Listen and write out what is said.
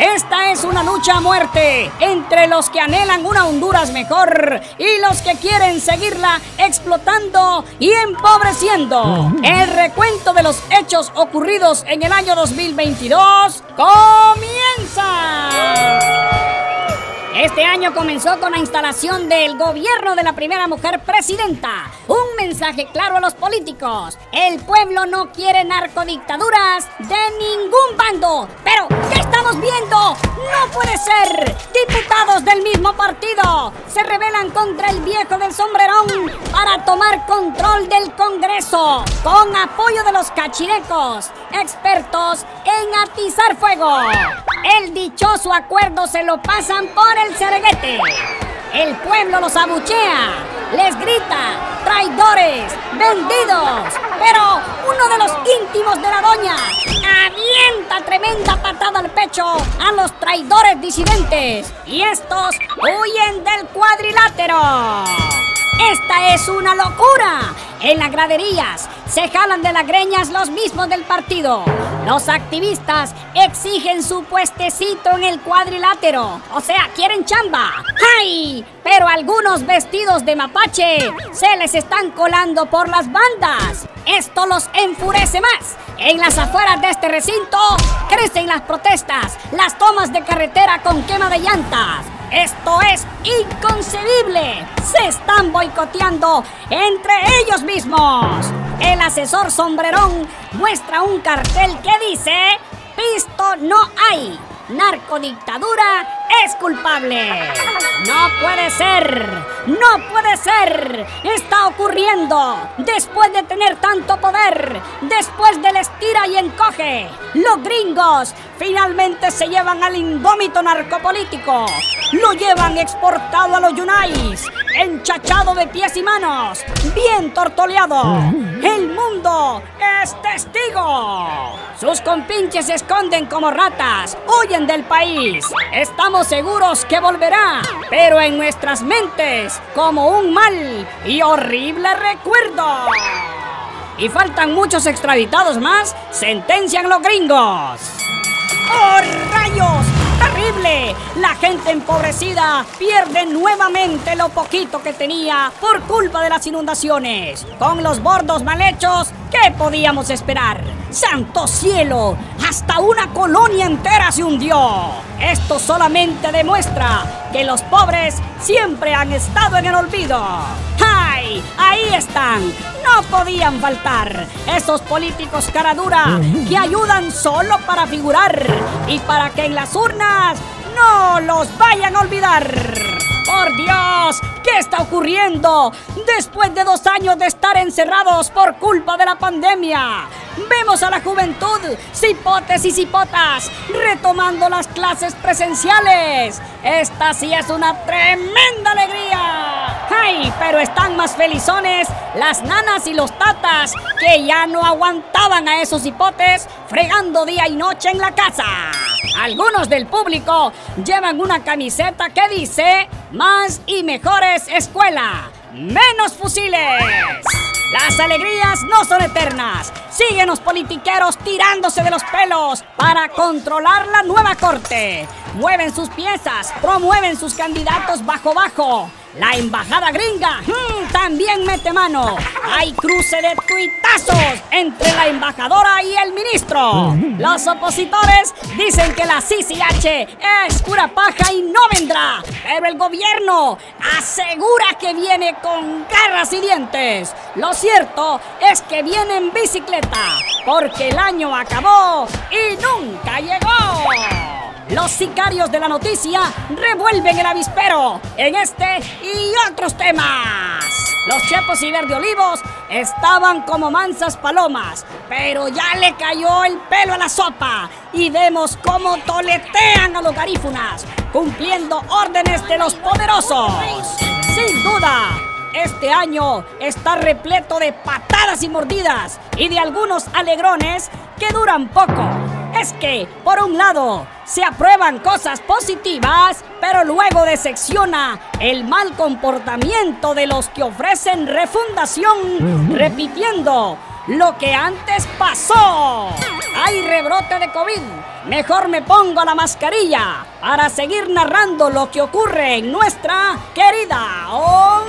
Esta es una lucha a muerte entre los que anhelan una Honduras mejor y los que quieren seguirla explotando y empobreciendo. El recuento de los hechos ocurridos en el año 2022 comienza. Este año comenzó con la instalación del gobierno de la primera mujer presidenta. Un mensaje claro a los políticos. El pueblo no quiere narcodictaduras de ningún bando. Pero, ¿qué estamos viendo? No puede ser. Diputados del mismo partido se rebelan contra el viejo del sombrerón para tomar control del Congreso con apoyo de los cachirecos, expertos en atizar fuego. El dichoso acuerdo se lo pasan por el cereguete. El pueblo los abuchea, les grita, traidores, vendidos. Pero uno de los íntimos de la doña avienta a los traidores disidentes. Y estos huyen del cuadrilátero. Esta es una locura. En las graderías se jalan de las greñas los mismos del partido. Los activistas exigen su puestecito en el cuadrilátero. O sea, quieren chamba. ¡Ay! Pero algunos vestidos de mapache se les están colando por las bandas. Esto los enfurece más. En las afueras de este recinto crecen las protestas, las tomas de carretera con quema de llantas. Esto es inconcebible. Se están boicoteando entre ellos mismos. El asesor sombrerón muestra un cartel que dice, Pisto no hay. Narcodictadura es culpable. No puede ser. No puede ser. Está ocurriendo. Después de tener tanto poder. Después del estira y encoge. Los gringos finalmente se llevan al indómito narcopolítico. Lo llevan exportado a los Yunais, enchachado de pies y manos, bien tortoleado. Es testigo. Sus compinches se esconden como ratas, huyen del país. Estamos seguros que volverá, pero en nuestras mentes como un mal y horrible recuerdo. Y faltan muchos extraditados más, sentencian los gringos. ¡Oh, rayos! La gente empobrecida pierde nuevamente lo poquito que tenía por culpa de las inundaciones. Con los bordos mal hechos, ¿qué podíamos esperar? ¡Santo cielo! Hasta una colonia entera se hundió. Esto solamente demuestra que los pobres siempre han estado en el olvido. ¡Ay! Ahí están. No podían faltar esos políticos cara dura que ayudan solo para figurar y para que en las urnas no los vayan a olvidar. ¡Por Dios! ¿Qué está ocurriendo? Después de dos años de estar encerrados por culpa de la pandemia, vemos a la juventud, cipotes y cipotas, retomando las clases presenciales. Esta sí es una tremenda alegría. ¡Ay! Pero están más felizones las nanas y los tatas que ya no aguantaban a esos hipotes fregando día y noche en la casa. Algunos del público llevan una camiseta que dice más y mejores escuela, menos fusiles. Las alegrías no son eternas. Siguen los politiqueros tirándose de los pelos para controlar la nueva corte. Mueven sus piezas, promueven sus candidatos bajo bajo. La embajada gringa mm, también mete mano. Hay cruce de tuitazos entre la embajadora y el ministro. Los opositores dicen que la CCH es pura paja y no vendrá. Pero el gobierno asegura que viene con garras y dientes. Lo cierto es que viene en bicicleta porque el año acabó y nunca llegó. Los sicarios de la noticia revuelven el avispero en este y otros temas. Los chepos y verde olivos estaban como mansas palomas, pero ya le cayó el pelo a la sopa y vemos cómo toletean a los garífunas, cumpliendo órdenes de los poderosos. Sin duda, este año está repleto de patadas y mordidas y de algunos alegrones que duran poco. Es que, por un lado, se aprueban cosas positivas, pero luego decepciona el mal comportamiento de los que ofrecen refundación, repitiendo lo que antes pasó. Hay rebrote de COVID. Mejor me pongo la mascarilla para seguir narrando lo que ocurre en nuestra querida Honduras.